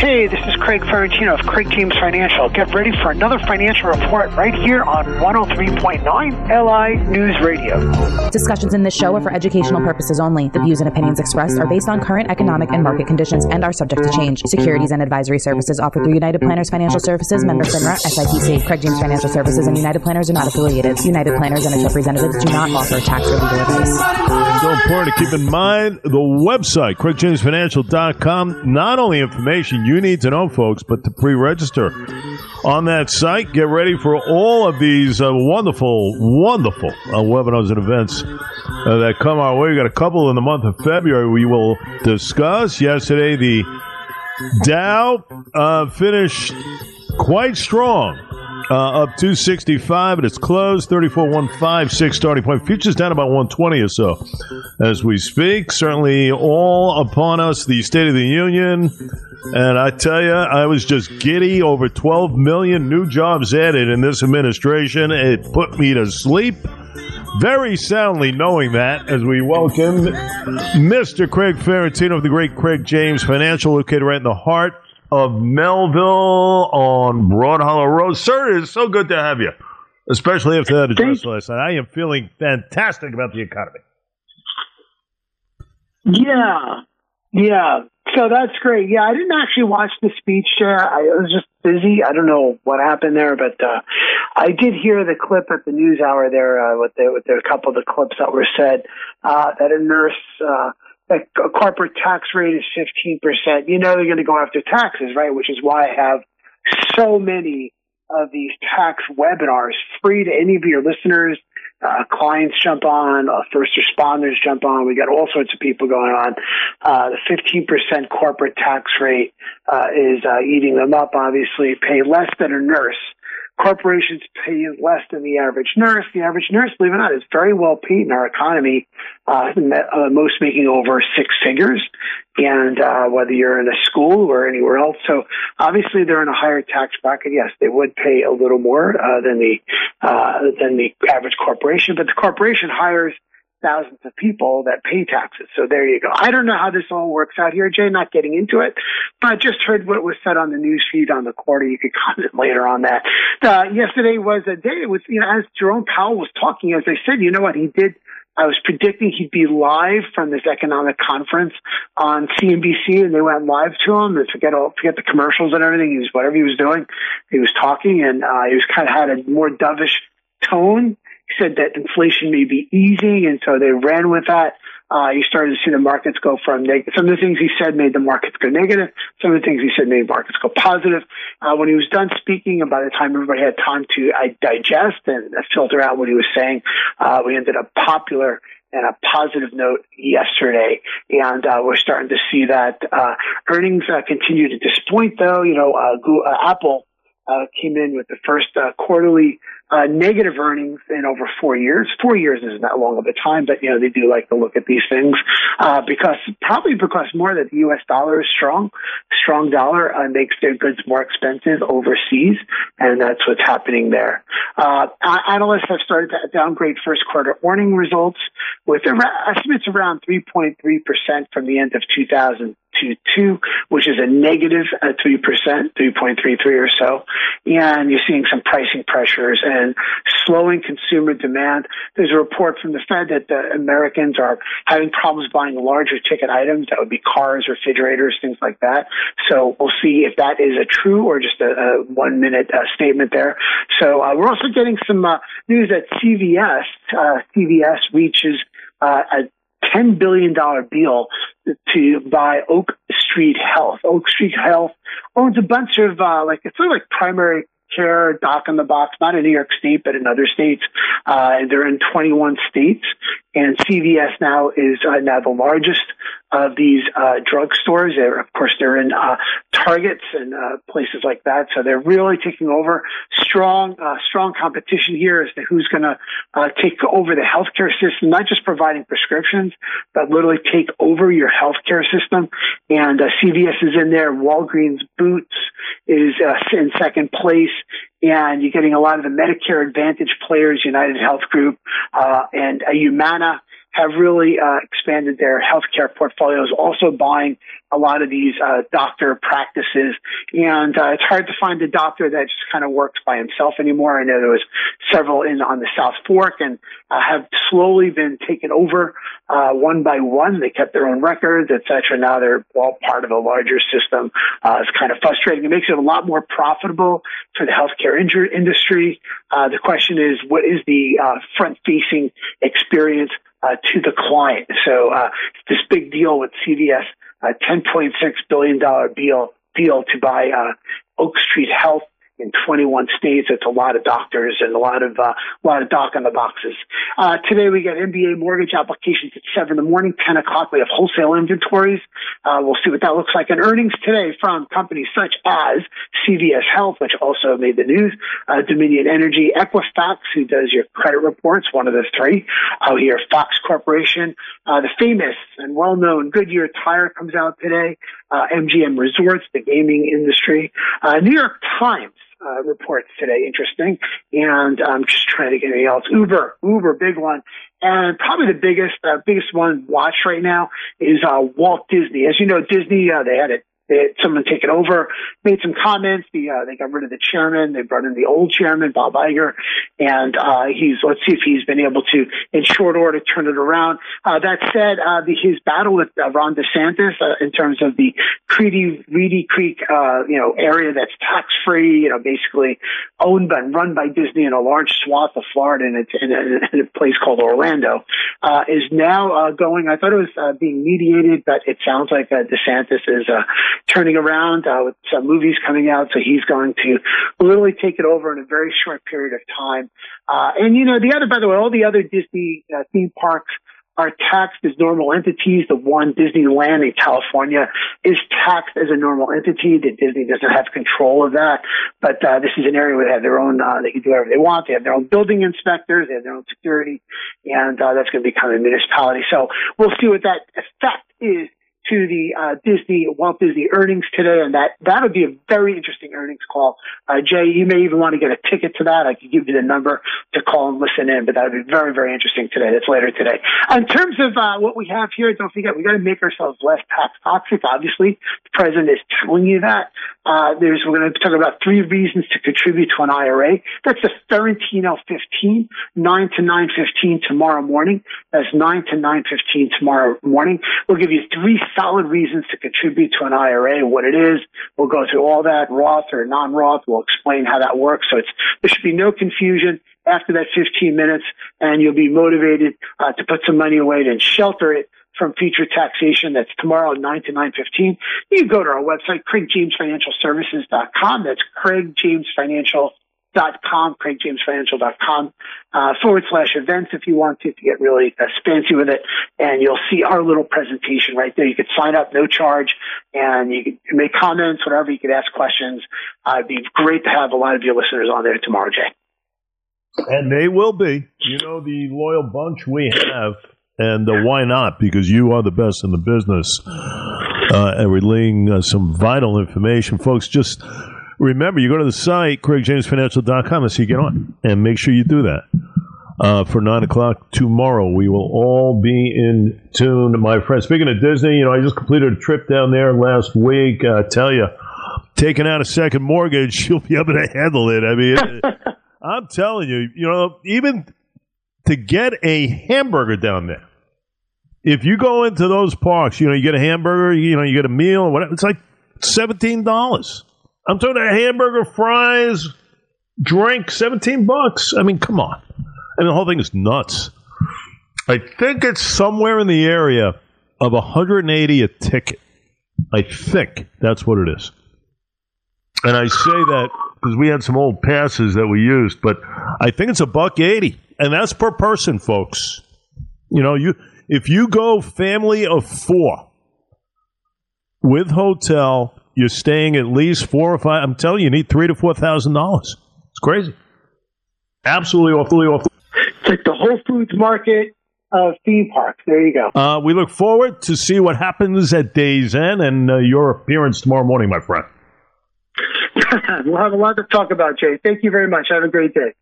Hey, this is Craig Ferrantino of Craig James Financial. Get ready for another financial report right here on 103.9 LI News Radio. Discussions in this show are for educational purposes only. The views and opinions expressed are based on current economic and market conditions and are subject to change. Securities and advisory services offered through United Planners Financial Services, member FINRA, SIPC. Craig James Financial Services and United Planners are not affiliated. United Planners and its representatives do not offer tax or legal advice. So important to keep in mind the website, CraigJamesFinancial.com. Not only information you need to know, folks, but to pre register on that site. Get ready for all of these uh, wonderful, wonderful uh, webinars and events uh, that come our way. We got a couple in the month of February we will discuss. Yesterday, the Dow uh, finished quite strong. Uh, up 265 at its close, 34.156 starting point. Futures down about 120 or so as we speak. Certainly all upon us, the State of the Union. And I tell you, I was just giddy. Over 12 million new jobs added in this administration. It put me to sleep very soundly knowing that as we welcome Mr. Craig Ferrantino of the great Craig James Financial, located right in the heart of Melville on Broad Hollow Road. Sir, it is so good to have you, especially after that address last night. I am feeling fantastic about the economy. Yeah, yeah. So that's great. Yeah, I didn't actually watch the speech. Uh, I was just busy. I don't know what happened there, but uh, I did hear the clip at the news hour there uh, with the with the, a couple of the clips that were said uh, that a nurse. Uh, that a corporate tax rate is 15%. You know they're going to go after taxes, right? Which is why I have so many of these tax webinars free to any of your listeners. Uh, clients jump on, uh, first responders jump on. We got all sorts of people going on. Uh, the 15% corporate tax rate uh, is uh, eating them up. Obviously, pay less than a nurse corporations pay less than the average nurse. The average nurse, believe it or not, is very well paid in our economy, uh, uh, most making over six figures. And uh, whether you're in a school or anywhere else, so obviously they're in a higher tax bracket. Yes, they would pay a little more uh, than the uh, than the average corporation, but the corporation hires thousands of people that pay taxes. So there you go. I don't know how this all works out here, Jay, not getting into it, but I just heard what was said on the news feed on the quarter. You could comment later on that. Uh, yesterday was a day, it was, you know, as Jerome Powell was talking, as I said, you know what he did? I was predicting he'd be live from this economic conference on CNBC, and they went live to him. And forget all, forget the commercials and everything. He was whatever he was doing. He was talking, and uh, he was kind of had a more dovish tone said that inflation may be easing, and so they ran with that. Uh, you started to see the markets go from negative. Some of the things he said made the markets go negative. Some of the things he said made markets go positive. Uh, when he was done speaking, and by the time everybody had time to uh, digest and filter out what he was saying, uh, we ended up popular and a positive note yesterday, and uh, we're starting to see that uh, earnings uh, continue to disappoint. Though you know, uh, uh, Apple uh, came in with the first quarterly uh, negative earnings in over four years. Four years isn't that long of a time, but you know they do like to look at these things uh, because probably because more that the U.S. dollar is strong. Strong dollar uh, makes their goods more expensive overseas, and that's what's happening there. Uh, analysts have started to downgrade first quarter earning results with estimates around 3.3 percent from the end of 2000 two, which is a negative at three percent, three point three three or so, and you're seeing some pricing pressures and slowing consumer demand. There's a report from the Fed that the Americans are having problems buying larger ticket items. That would be cars, refrigerators, things like that. So we'll see if that is a true or just a, a one minute uh, statement there. So uh, we're also getting some uh, news that CVS, uh, CVS reaches uh, a $10 billion deal to buy Oak Street Health. Oak Street Health owns a bunch of, uh, like, it's sort of like primary care, doc in the box, not in New York State, but in other states. Uh, they're in 21 states. And CVS now is uh, now the largest of these uh, drugstores. They're, of course, they're in uh, Targets and uh, places like that. So they're really taking over. Strong, uh, strong competition here as to who's going to uh, take over the healthcare system, not just providing prescriptions, but literally take over your healthcare system. And uh, CVS is in there. Walgreens Boots is in second place and you're getting a lot of the Medicare Advantage players, United Health Group, uh, and uh, Humana have really uh, expanded their healthcare portfolios, also buying a lot of these uh, doctor practices. And uh, it's hard to find a doctor that just kind of works by himself anymore. I know there was several in on the South Fork and uh, have slowly been taken over uh, one by one. They kept their own records, etc. Now they're all part of a larger system. Uh, it's kind of frustrating. It makes it a lot more profitable for the healthcare industry. The question is, what is the uh, front-facing experience uh, to the client? So uh, this big deal with CVS, a $10.6 billion deal deal to buy uh, Oak Street Health in 21 states. It's a lot of doctors and a lot of uh, a lot of doc on the boxes. Uh, today we got MBA mortgage applications at seven in the morning, 10 o'clock. We have wholesale inventories. Uh, we'll see what that looks like. And earnings today from companies such as CVS Health, which also made the news, uh, Dominion Energy, Equifax, who does your credit reports, one of the three. Out here, Fox Corporation, uh, the famous and well-known Goodyear Tire comes out today. Uh, MGM Resorts, the gaming industry, uh, New York Times uh, reports today. Interesting. And I'm just trying to get anything else. Uber, Uber, big one. And probably the biggest, uh, biggest one watch right now is, uh, Walt Disney. As you know, Disney, uh, they had it they someone take it over, made some comments. The, uh, they got rid of the chairman. They brought in the old chairman, Bob Iger, and uh, he's let's see if he's been able to, in short order, turn it around. Uh, that said, uh, the, his battle with uh, Ron DeSantis uh, in terms of the Creedy Reedy Creek, you know, area that's tax free, you know, basically owned and run by Disney in a large swath of Florida in a, in a, in a place called Orlando, is now going. I thought it was being mediated, but it sounds like DeSantis is turning around uh, with some movies coming out. So he's going to literally take it over in a very short period of time. Uh, and you know, the other, by the way, all the other Disney uh, theme parks are taxed as normal entities. The one Disneyland in California is taxed as a normal entity. That Disney doesn't have control of that. But uh, this is an area where they have their own. Uh, they can do whatever they want. They have their own building inspectors. They have their own security, and uh, that's going to become a municipality. So we'll see what that effect is to the uh, Disney Walt Disney earnings today, and that that would be a very interesting earnings call. Uh, Jay, you may even want to get a ticket to that. I could give you the number to call and listen in, but that would be very very interesting today. That's later today. In terms of uh, what we have here, don't forget we got to make ourselves less tax toxic. Obviously, the president is telling you that. Uh, there's we're going to talk about three reasons to contribute to an IRA. That's the Ferrantino 15, 9 to 9:15 tomorrow morning. That's 9 to 9:15 tomorrow morning. We'll give you three solid reasons to contribute to an IRA, what it is. We'll go through all that, Roth or non-Roth. We'll explain how that works. So it's, there should be no confusion after that 15 minutes and you'll be motivated uh, to put some money away and shelter it from future taxation. That's tomorrow, 9 to 9.15. You go to our website, craigjamesfinancialservices.com. That's Craig James Financial dot com, craigjamesfinancial.com, uh, forward slash events if you want to, to get really uh, fancy with it. And you'll see our little presentation right there. You could sign up, no charge, and you can make comments, whatever. You could ask questions. Uh, it'd be great to have a lot of your listeners on there tomorrow, Jay. And they will be. You know, the loyal bunch we have. And uh, why not? Because you are the best in the business uh, at relaying uh, some vital information. Folks, just remember, you go to the site, craigjamesfinancial.com, and see you get on. And make sure you do that. Uh, for 9 o'clock tomorrow, we will all be in tune. My friend, speaking of Disney, you know, I just completed a trip down there last week. I tell you, taking out a second mortgage, you'll be able to handle it. I mean, I'm telling you, you know, even to get a hamburger down there, if you go into those parks, you know, you get a hamburger, you know, you get a meal, whatever, it's like $17. I'm talking a hamburger, fries, drink, 17 bucks. I mean, come on. I mean, the whole thing is nuts. I think it's somewhere in the area of 180 a ticket. I think that's what it is. And I say that because we had some old passes that we used, but I think it's a buck 80. And that's per person, folks. You know, you if you go family of four with hotel, you're staying at least four or five. I'm telling you, you need three to four thousand dollars. It's crazy. Absolutely awfully off. It's like the Whole Foods market of theme parks. There you go. Uh, we look forward to see what happens at Days End and uh, your appearance tomorrow morning, my friend. we'll have a lot to talk about, Jay. Thank you very much. Have a great day.